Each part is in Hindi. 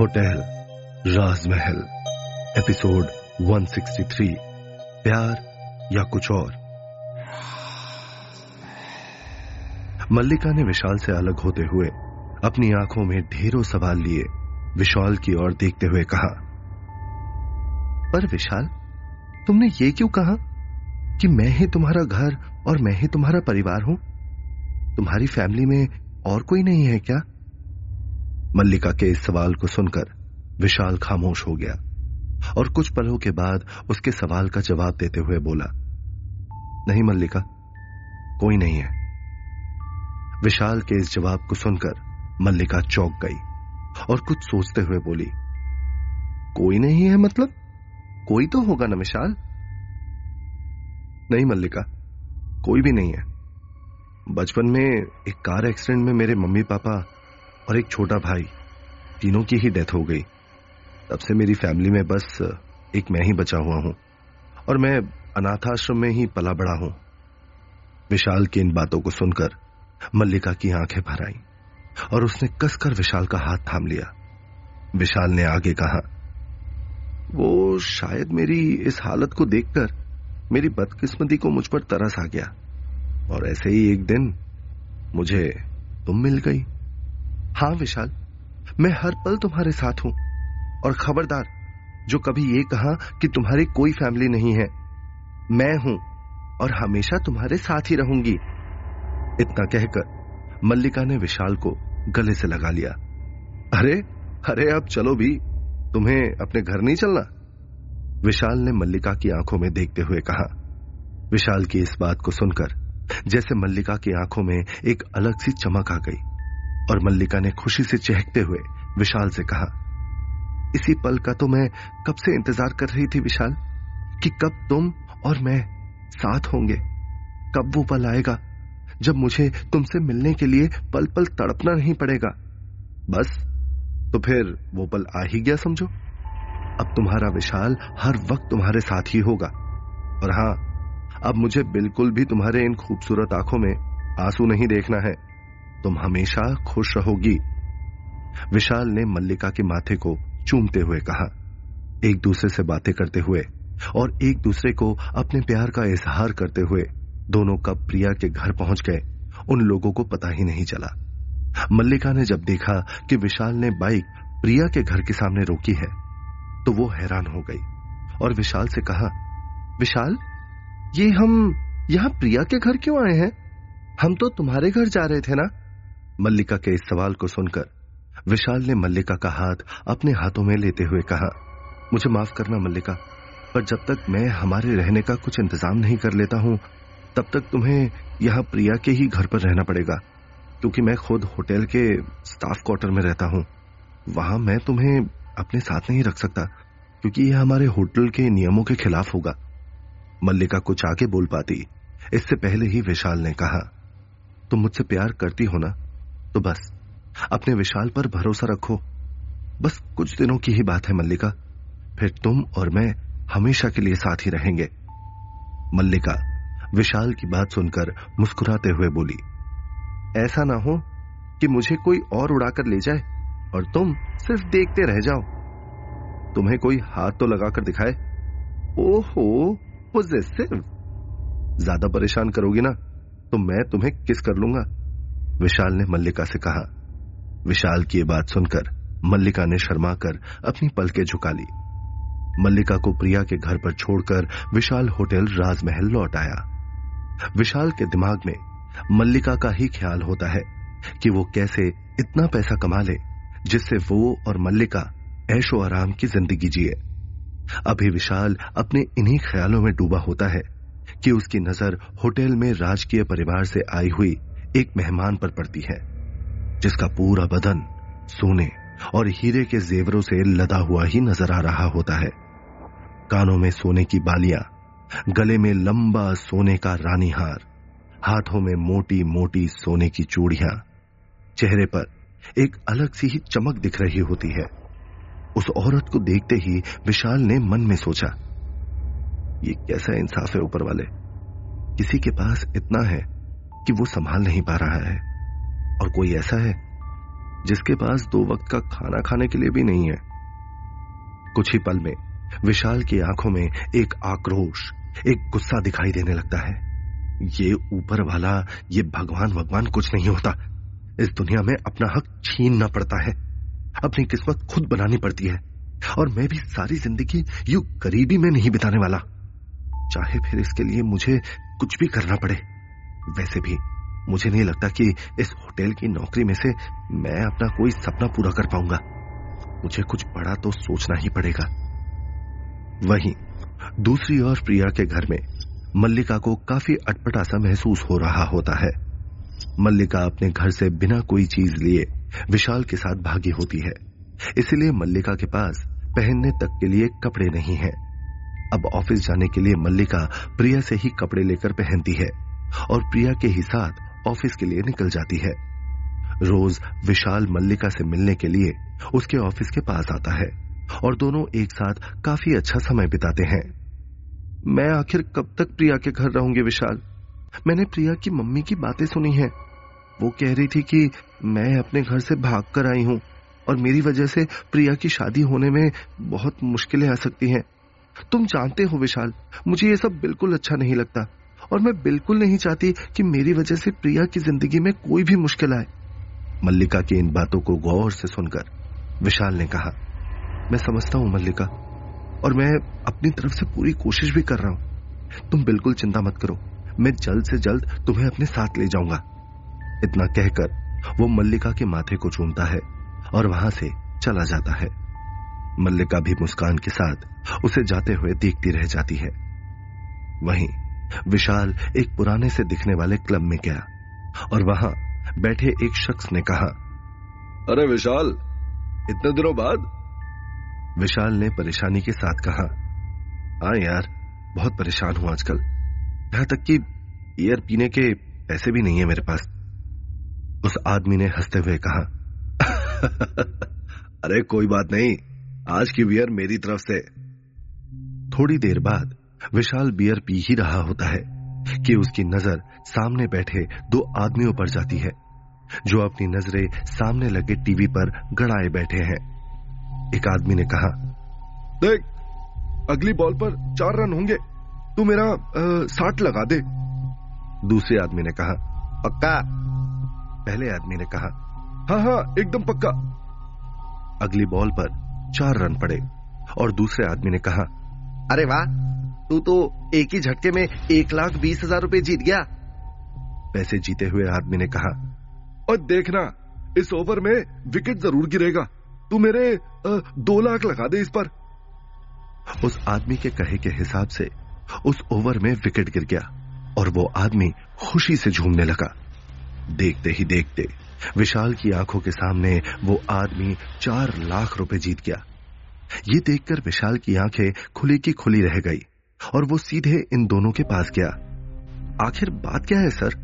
होटल राजमहल, एपिसोड 163 प्यार या कुछ और? मल्लिका ने विशाल से अलग होते हुए अपनी आँखों में ढेरों सवाल लिए। विशाल की ओर देखते हुए कहा, पर विशाल, तुमने ये क्यों कहा कि मैं ही तुम्हारा घर और मैं ही तुम्हारा परिवार हूँ? तुम्हारी फैमिली में और कोई नहीं है क्या? मल्लिका के इस सवाल को सुनकर विशाल खामोश हो गया और कुछ पलों के बाद उसके सवाल का जवाब देते हुए बोला, नहीं मल्लिका, कोई नहीं है। विशाल के इस जवाब को सुनकर मल्लिका चौंक गई और कुछ सोचते हुए बोली, कोई नहीं है मतलब? कोई तो होगा ना विशाल? नहीं मल्लिका, कोई भी नहीं है। बचपन में एक कार एक्सीडेंट में मेरे मम्मी पापा और एक छोटा भाई, तीनों की ही डेथ हो गई। तब से मेरी फैमिली में बस एक मैं ही बचा हुआ हूँ और मैं अनाथाश्रम में ही पला बड़ा हूँ। विशाल की इन बातों को सुनकर मल्लिका की आँखें भर आई और उसने कसकर विशाल का हाथ थाम लिया। विशाल ने आगे कहा, वो शायद मेरी इस हालत को देखकर मेरी बदकिस्मती को मुझ पर तरस आ गया और ऐसे ही एक दिन मुझे तुम मिल गई। हाँ, विशाल, मैं हर पल तुम्हारे साथ हूँ। और खबरदार, जो कभी ये कहा कि तुम्हारी कोई फैमिली नहीं है, मैं हूँ और हमेशा तुम्हारे साथ ही रहूँगी। इतना कहकर मल्लिका ने विशाल को गले से लगा लिया। अरे अरे, अब चलो भी, तुम्हें अपने घर नहीं चलना? विशाल ने मल्लिका की आँखों में देखते हुए कहा। विशाल की इस बात को सुनकर जैसे मल्लिका की आँखों में एक अलग सी चमक आ गई। और मल्लिका ने खुशी से चहकते हुए विशाल से कहा, इसी पल का तो मैं कब से इंतज़ार कर रही थी विशाल, कि कब तुम और मैं साथ होंगे? कब वो पल आएगा जब मुझे तुमसे मिलने के लिए पल पल तड़पना नहीं पड़ेगा? बस तो फिर वो पल आ ही गया समझो। अब तुम्हारा विशाल हर वक्त तुम्हारे साथ ही होगा। और हाँ, अब मुझे बिल्कुल भी तुम्हारे इन खूबसूरत आँखों में आँसू नहीं देखना है। तुम हमेशा खुश रहोगी। विशाल ने मल्लिका के माथे को चूमते हुए कहा। एक दूसरे से बातें करते हुए और एक दूसरे को अपने प्यार का इजहार करते हुए दोनों कब प्रिया के घर पहुँच गए, उन लोगों को पता ही नहीं चला। मल्लिका ने जब देखा कि विशाल ने बाइक प्रिया के घर के सामने रोकी है तो वो हैरान हो गई और विशाल से कहा, विशाल, ये हम यहाँ प्रिया के घर क्यों आए हैं? हम तो तुम्हारे घर जा रहे थे ना? मल्लिका के इस सवाल को सुनकर विशाल ने मल्लिका का हाथ अपने हाथों में लेते हुए कहा, मुझे माफ़ करना मल्लिका, पर जब तक मैं हमारे रहने का कुछ इंतज़ाम नहीं कर लेता हूँ, तब तक तुम्हें यहाँ प्रिया के ही घर पर रहना पड़ेगा, क्योंकि मैं खुद होटल के स्टाफ क्वार्टर में रहता हूँ। वहाँ मैं तुम्हें अपने साथ नहीं रख सकता, क्योंकि यह हमारे होटल के नियमों के खिलाफ होगा। मल्लिका कुछ आगे बोल पाती। इससे पहले ही विशाल ने कहा, तुम मुझसे प्यार करती हो ना? तो बस, अपने विशाल पर भरोसा रखो। बस कुछ दिनों की ही बात है, मल्लिका। फिर तुम और मैं हमेशा के लिए साथ ही रहेंगे। मल्लिका विशाल की बात सुनकर मुस्कुराते हुए बोली, ऐसा ना हो कि मुझे कोई और उड़ाकर ले जाए और तुम सिर्फ़ देखते रह जाओ। तुम्हें कोई हाथ तो लगाकर दिखाए? ओहो पोजेसिव ज़्यादा परेशान करोगी ना तो मैं तुम्हें किस कर लूँगा? विशाल ने मल्लिका से कहा, विशाल की यह बात सुनकर मल्लिका ने शर्माकर अपनी पलके झुका ली। मल्लिका को प्रिया के घर पर छोड़कर विशाल होटल राजमहल लौट आया। विशाल के दिमाग में मल्लिका का ही ख्याल होता है कि वो कैसे इतना पैसा कमा ले, जिससे वो और मल्लिका ऐशो आराम की ज़िंदगी जिए। अभी विशाल अपने इन्हीं ख्यालों में डूबा होता है कि उसकी नज़र होटल में राजकीय परिवार से आई हुई एक मेहमान पर पड़ती है, जिसका पूरा बदन सोने और हीरे के जेवरों से लदा हुआ ही नज़र आ रहा होता है। कानों में सोने की बालियाँ, गले में लंबा सोने का रानी हार हाथों में मोटी मोटी सोने की चूड़ियाँ, चेहरे पर एक अलग सी ही चमक दिख रही होती है। उस औरत को देखते ही विशाल ने मन में सोचा, ये कैसा इंसाफ है ऊपर वाले? किसी के पास इतना है कि वो संभाल नहीं पा रहा है। और कोई ऐसा है, जिसके पास दो वक्त का खाना खाने के लिए भी नहीं है। कुछ ही पल में, विशाल की आँखों में एक आक्रोश, एक गुस्सा दिखाई देने लगता है। ये ऊपर वाला, ये भगवान भगवान कुछ नहीं होता। इस दुनिया में अपना हक छीनना पड़ता है। अपनी किस्मत खुद बनानी पड़ती है। और मैं भी सारी ज़िंदगी यू गरीबी में नहीं बिताने वाला। चाहे फिर इसके लिए मुझे कुछ भी करना पड़े। वैसे भी मुझे नहीं लगता कि इस होटल की नौकरी में से मैं अपना कोई सपना पूरा कर पाऊँगा। मुझे कुछ बड़ा तो सोचना ही पड़ेगा। वहीं दूसरी ओर प्रिया के घर में मल्लिका को काफ़ी अटपटा सा महसूस हो रहा होता है। मल्लिका अपने घर से बिना कोई चीज़ लिए विशाल के साथ भागी होती है। इसलिए मल्लिका के पास पहनने तक के लिए कपड़े नहीं हैं। अब ऑफ़िस जाने के लिए मल्लिका प्रिया से ही कपड़े लेकर पहनती है। और प्रिया के ही साथ ऑफ़िस के लिए निकल जाती है। रोज विशाल मल्लिका से मिलने के लिए उसके ऑफ़िस के पास आता है और दोनों एक साथ काफ़ी अच्छा समय बिताते हैं। मैं आखिर कब तक प्रिया के घर रहूँगी विशाल? मैंने प्रिया की मम्मी की बातें सुनी हैं। वो कह रही थी कि मैं अपने घर से भाग कर आई हूँ और मेरी वजह से प्रिया की शादी होने में बहुत मुश्किलें आ सकती हैं। तुम जानते हो विशाल, मुझे ये सब बिल्कुल अच्छा नहीं लगता। और मैं बिल्कुल नहीं चाहती कि मेरी वजह से प्रिया की ज़िंदगी में कोई भी मुश्किल आए। मल्लिका की इन बातों को गौर से सुनकर विशाल ने कहा, मैं समझता हूँ मल्लिका, और मैं अपनी तरफ़ से पूरी कोशिश भी कर रहा हूँ। तुम बिल्कुल चिंता मत करो, मैं जल्द से जल्द तुम्हें अपने साथ ले जाऊँगा। इतना कहकर वो मल्लिका के माथे को चूमता है और वहाँ से चला जाता है। मल्लिका भी मुस्कान के साथ उसे जाते हुए देखती रह जाती है। वहीं विशाल एक पुराने से दिखने वाले क्लब में गया और वहाँ बैठे एक शख्स ने कहा अरे विशाल इतने दिनों बाद? विशाल ने परेशानी के साथ कहा हाँ यार बहुत परेशान हूँ आजकल। यहाँ तक कि ईयर पीने के पैसे भी नहीं है मेरे पास। उस आदमी ने हँसते हुए कहा अरे कोई बात नहीं आज की बियर मेरी तरफ़ से। थोड़ी देर बाद विशाल बियर पी ही रहा होता है कि उसकी नज़र सामने बैठे दो आदमियों पर जाती है, जो अपनी नज़रें सामने लगे टीवी पर गड़ाए बैठे हैं। एक आदमी ने कहा, देख, अगली बॉल पर चार रन होंगे। तू मेरा साठ लगा दे। दूसरे आदमी ने कहा, पक्का? पहले आदमी ने कहा हाँ हाँ एकदम पक्का। अगली बॉल पर चार रन पड़े और दूसरे आदमी ने कहा, अरे वाह तू तो एक ही झटके में एक लाख बीस हज़ार रूपए जीत गया। पैसे जीते हुए आदमी ने कहा, और देखना, इस ओवर में विकेट ज़रूर गिरेगा। तू मेरे दो लाख लगा दे इस पर। उस आदमी के कहे के हिसाब से उस ओवर में विकेट गिर गया और वो आदमी खुशी से झूमने लगा। देखते ही देखते विशाल की आँखों के सामने वो आदमी चार लाख रुपए जीत गया। ये देखकर विशाल की आँखें खुली की खुली रह गई। और वो सीधे इन दोनों के पास गया। आखिर बात क्या है, सर?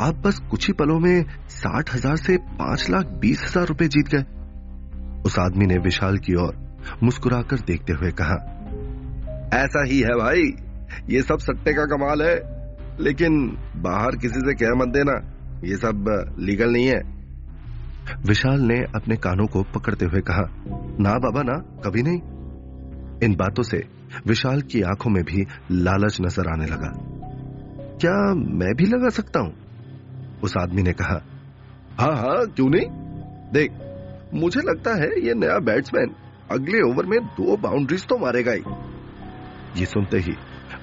आप बस कुछ ही पलों में साठ हज़ार से पाँच लाख बीस हज़ार रुपए जीत गए। उस आदमी ने विशाल की ओर मुस्कुराकर देखते हुए कहा, ऐसा ही है भाई, ये सब सट्टे का कमाल है, लेकिन बाहर किसी से कह मत देना, ये सब लीगल नहीं है। विशाल ने अपने कानों को पकड़ते हुए कहा, ना बाबा, ना, कभी नहीं। इन बातों से विशाल की आँखों में भी लालच नज़र आने लगा। क्या मैं भी लगा सकता हूँ? उस आदमी ने कहा हाँ हाँ क्यों नहीं? देख, मुझे लगता है ये नया बैट्समैन अगले ओवर में दो बाउंड्रीज तो मारेगा ही। ये सुनते ही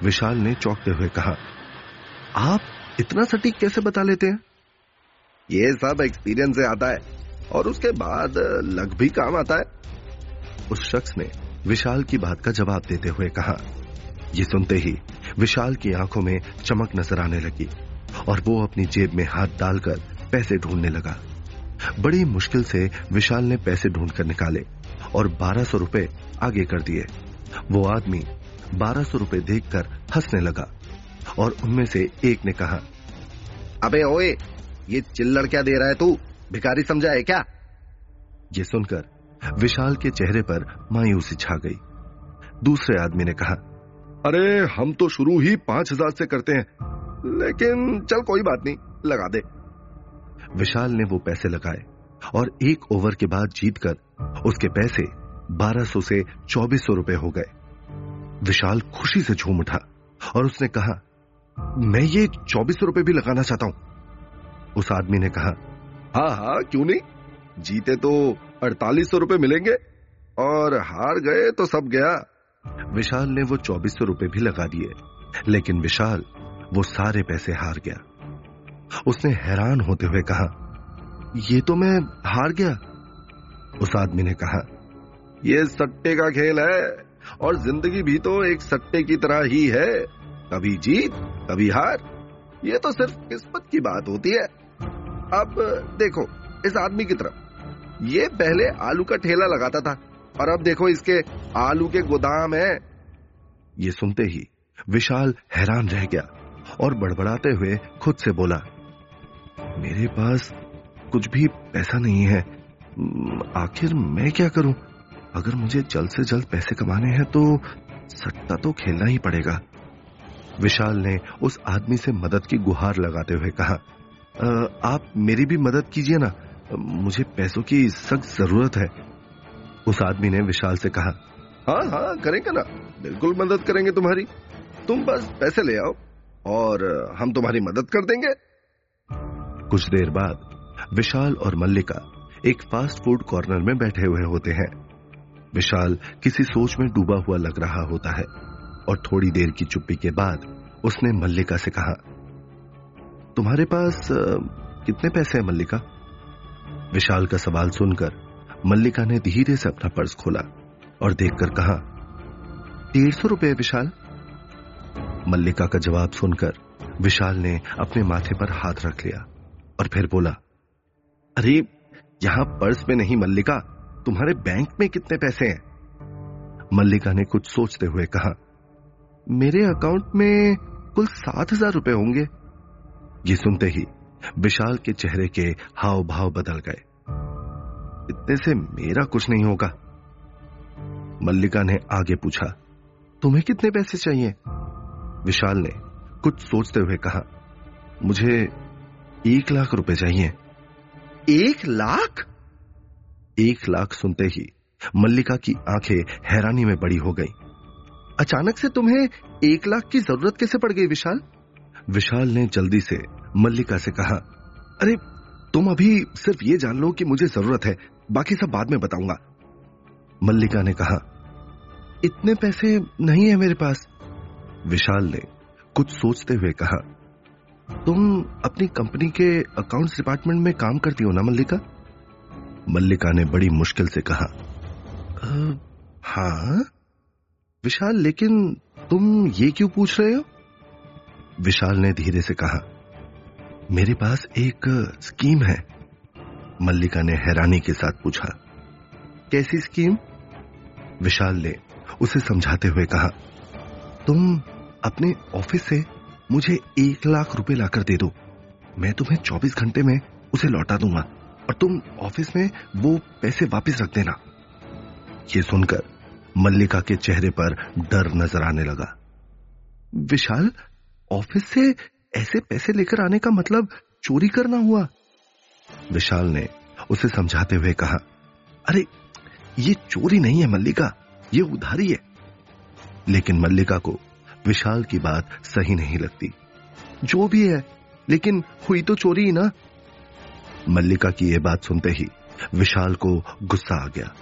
विशाल ने चौंकते हुए कहा, आप इतना सटीक कैसे बता लेते हैं? ये सब एक्सपीरियंस से आता है और उसके बाद लग भी काम आता है। उस शख्स ने विशाल की बात का जवाब देते हुए कहा ये सुनते ही विशाल की आँखों में चमक नज़र आने लगी और वो अपनी जेब में हाथ डालकर पैसे ढूँढने लगा। बड़ी मुश्किल से विशाल ने पैसे ढूंढकर निकाले और बारह सौ रुपए आगे कर दिए। वो आदमी बारह सौ रुपए देखकर हंसने लगा और उनमें से एक ने कहा अबे ओए ये चिल्लर क्या दे रहा है तू? भिखारी समझा है क्या? ये सुनकर विशाल के चेहरे पर मायूसी छा गई। दूसरे आदमी ने कहा, अरे, हम तो शुरू ही पाँच हज़ार से करते हैं, लेकिन चल कोई बात नहीं, लगा दे। विशाल ने वो पैसे लगाए और एक ओवर के बाद जीतकर उसके पैसे 1200 से 2400 रुपए हो गए। विशाल खुशी से झूम उठा और उसने कहा, मैं ये चौबीस रुपए भी लगाना चाहता हूँ। उस आदमी ने कहा हाँ हाँ क्यों नहीं? जीते तो अड़तालीस सौ रुपए मिलेंगे। और हार गए तो सब गया। विशाल ने वो चौबीस सौ रुपए भी लगा दिए। लेकिन विशाल, वो सारे पैसे हार गया। उसने हैरान होते हुए कहा, ये तो मैं हार गया। उस आदमी ने कहा, ये सट्टे का खेल है, और ज़िंदगी भी तो एक सट्टे की तरह ही है। कभी जीत, कभी हार, ये तो सिर्फ़ किस्मत की बात होती है। अब देखो, इस आदमी की तरफ़। ये पहले आलू का ठेला लगाता था और अब देखो इसके आलू के गोदाम है। ये सुनते ही विशाल हैरान रह गया और बड़बड़ाते हुए खुद से बोला मेरे पास कुछ भी पैसा नहीं है। आखिर मैं क्या करूँ? अगर मुझे जल्द से जल्द पैसे कमाने हैं तो सट्टा तो खेलना ही पड़ेगा। विशाल ने उस आदमी से मदद की गुहार लगाते हुए कहा आ, आप मेरी भी मदद कीजिए ना। मुझे पैसों की सख्त ज़रूरत है। उस आदमी ने विशाल से कहा हाँ हाँ करेंगे ना। बिल्कुल मदद करेंगे तुम्हारी। तुम बस पैसे ले आओ और हम तुम्हारी मदद कर देंगे। कुछ देर बाद विशाल और मल्लिका एक फास्ट फ़ूड कॉर्नर में बैठे हुए होते हैं। विशाल किसी सोच में डूबा हुआ लग रहा होता है और थोड़ी देर की चुप्पी के बाद उसने मल्लिका से कहा तुम्हारे पास कितने पैसे हैं मल्लिका? विशाल का सवाल सुनकर मल्लिका ने धीरे से अपना पर्स खोला और देखकर कहा, डेढ़ सौ रुपए विशाल? मल्लिका का जवाब सुनकर विशाल ने अपने माथे पर हाथ रख लिया और फिर बोला, अरे, यहाँ पर्स में नहीं मल्लिका, तुम्हारे बैंक में कितने पैसे हैं? मल्लिका ने कुछ सोचते हुए कहा, मेरे अकाउंट में कुल सात हज़ार रुपए होंगे। ये सुनते ही विशाल के चेहरे के हाव भाव बदल गए। इतने से मेरा कुछ नहीं होगा। मल्लिका ने आगे पूछा तुम्हें कितने पैसे चाहिए? विशाल ने कुछ सोचते हुए कहा मुझे एक लाख रुपए चाहिए। एक लाख? एक लाख सुनते ही मल्लिका की आँखें हैरानी में बड़ी हो गई। अचानक से तुम्हें एक लाख की ज़रूरत कैसे पड़ गई विशाल? विशाल ने जल्दी से मल्लिका से कहा, अरे, तुम अभी सिर्फ़ ये जान लो कि मुझे ज़रूरत है, बाकी सब बाद में बताऊँगा. मल्लिका ने कहा, इतने पैसे नहीं है मेरे पास. विशाल ने कुछ सोचते हुए कहा, तुम अपनी कंपनी के अकाउंट्स डिपार्टमेंट में काम करती हो ना, मल्लिका? मल्लिका ने बड़ी मुश्किल से कहा हाँ। विशाल, लेकिन तुम ये क्यों पूछ रहे हो? विशाल ने धीरे से कहा मेरे पास एक स्कीम है। मल्लिका ने हैरानी के साथ पूछा, कैसी स्कीम? विशाल ने उसे समझाते हुए कहा, तुम अपने ऑफ़िस से मुझे एक लाख रुपए लाकर दे दो। मैं तुम्हें 24 घंटे में उसे लौटा दूँगा, और तुम ऑफ़िस में वो पैसे वापस रख देना। ये सुनकर मल्लिका के चेहरे पर डर नज़र आने लगा। विशाल, ऑफ़िस से ऐसे पैसे लेकर आने का मतलब चोरी करना हुआ। विशाल ने उसे समझाते हुए कहा, अरे, ये चोरी नहीं है मल्लिका, ये उधारी है। लेकिन मल्लिका को विशाल की बात सही नहीं लगती। जो भी है, लेकिन हुई तो चोरी ही ना? मल्लिका की यह बात सुनते ही विशाल को गुस्सा आ गया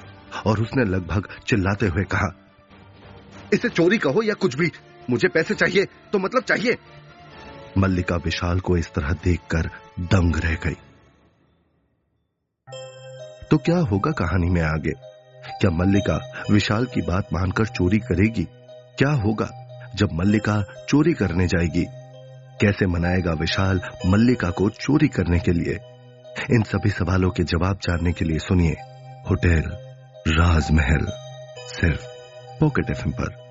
और उसने लगभग चिल्लाते हुए कहा, इसे चोरी कहो या कुछ भी, मुझे पैसे चाहिए तो मतलब चाहिए। मल्लिका विशाल को इस तरह देखकर दंग रह गई। तो क्या होगा कहानी में आगे? क्या मल्लिका विशाल की बात मानकर चोरी करेगी? क्या होगा जब मल्लिका चोरी करने जाएगी? कैसे मनाएगा विशाल मल्लिका को चोरी करने के लिए? इन सभी सवालों के जवाब जानने के लिए सुनिए होटल राजमहल, सिर्फ़ पॉकेट एफ़ पर।